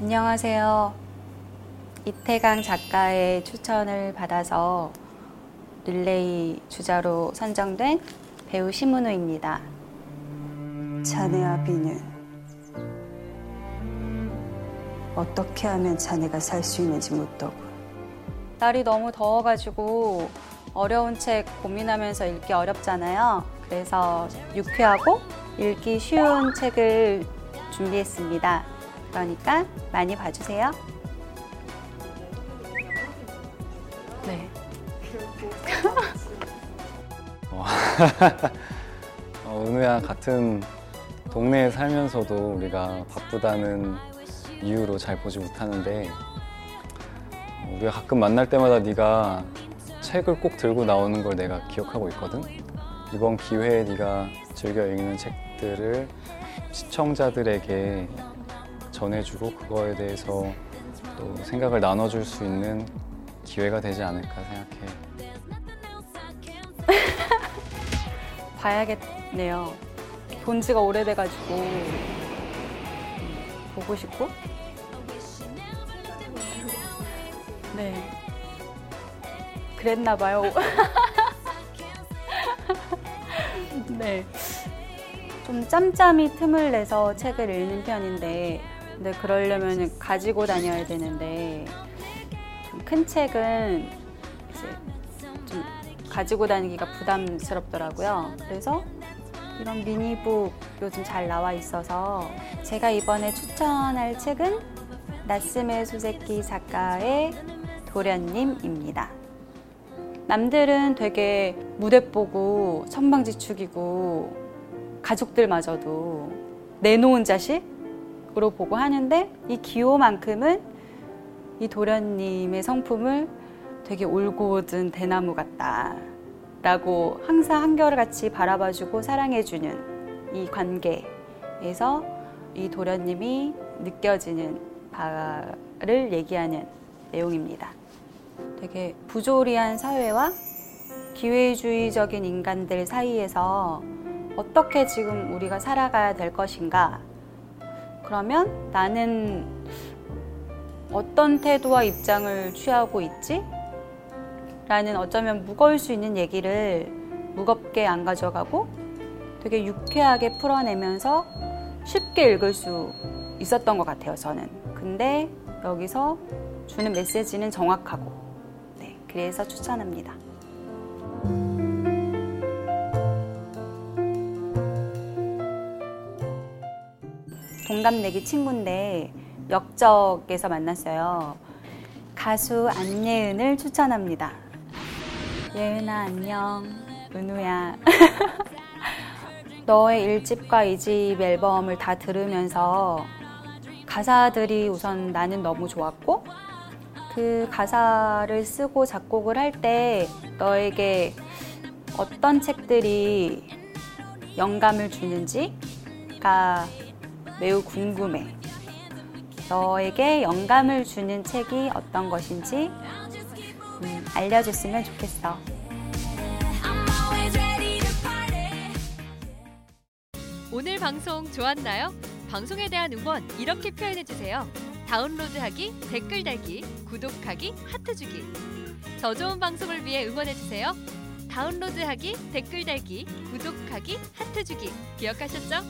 안녕하세요. 이태강 작가의 추천을 받아서 릴레이 주자로 선정된 배우 심은우입니다. 자네와 비는 어떻게 하면 자네가 살 수 있는지 묻더군. 날이 너무 더워가지고 어려운 책 고민하면서 읽기 어렵잖아요. 그래서 유쾌하고 읽기 쉬운 책을 준비했습니다. 그러니까 많이 봐주세요. 네. 어, 은우야 같은 동네에 살면서도 우리가 바쁘다는 이유로 잘 보지 못하는데 어, 우리가 가끔 만날 때마다 네가 책을 꼭 들고 나오는 걸 내가 기억하고 있거든. 이번 기회에 네가 즐겨 읽는 책들을 시청자들에게 전해주고 그거에 대해서 또 생각을 나눠줄 수 있는 기회가 되지 않을까 생각해. 봐야겠네요. 본 지가 오래돼가지고 보고 싶고. 네. 그랬나 봐요. 네. 좀 짬짬이 틈을 내서 책을 읽는 편인데, 근데 그러려면 가지고 다녀야 되는데, 좀큰 책은 이제 좀 가지고 다니기가 부담스럽더라고요. 그래서 이런 미니북 요즘 잘 나와 있어서 제가 이번에 추천할 책은 나스메 소세키 작가의 도련님입니다. 남들은 되게 무대 보고 천방지축이고 가족들마저도 내놓은 자식 으로 보고 하는데 이 기호만큼은 이 도련님의 성품을 되게 올곧은 대나무 같다. 라고 항상 한결같이 바라봐주고 사랑해주는 이 관계에서 이 도련님이 느껴지는 바를 얘기하는 내용입니다. 되게 부조리한 사회와 기회주의적인 인간들 사이에서 어떻게 지금 우리가 살아가야 될 것인가? 그러면 나는 어떤 태도와 입장을 취하고 있지? 라는 어쩌면 무거울 수 있는 얘기를 무겁게 안 가져가고 되게 유쾌하게 풀어내면서 쉽게 읽을 수 있었던 것 같아요, 저는. 근데 여기서 주는 메시지는 정확하고, 네, 그래서 추천합니다. 동갑내기 친구인데 역적에서 만났어요. 가수 안예은을 추천합니다. 예은아 안녕. 은우야. 너의 1집과 2집 앨범을 다 들으면서 가사들이 우선 나는 너무 좋았고 그 가사를 쓰고 작곡을 할 때 너에게 어떤 책들이 영감을 주는지가 매우 궁금해. 너에게 영감을 주는 책이 어떤 것인지 음, 알려줬으면 좋겠어. 오늘 방송 좋았나요? 방송에 대한 응원 이렇게 표현해 주세요. 다운로드하기, 댓글 달기, 구독하기, 하트 주기. 더 좋은 방송을 위해 응원해 주세요. 다운로드하기, 댓글 달기, 구독하기, 하트 주기. 기억하셨죠?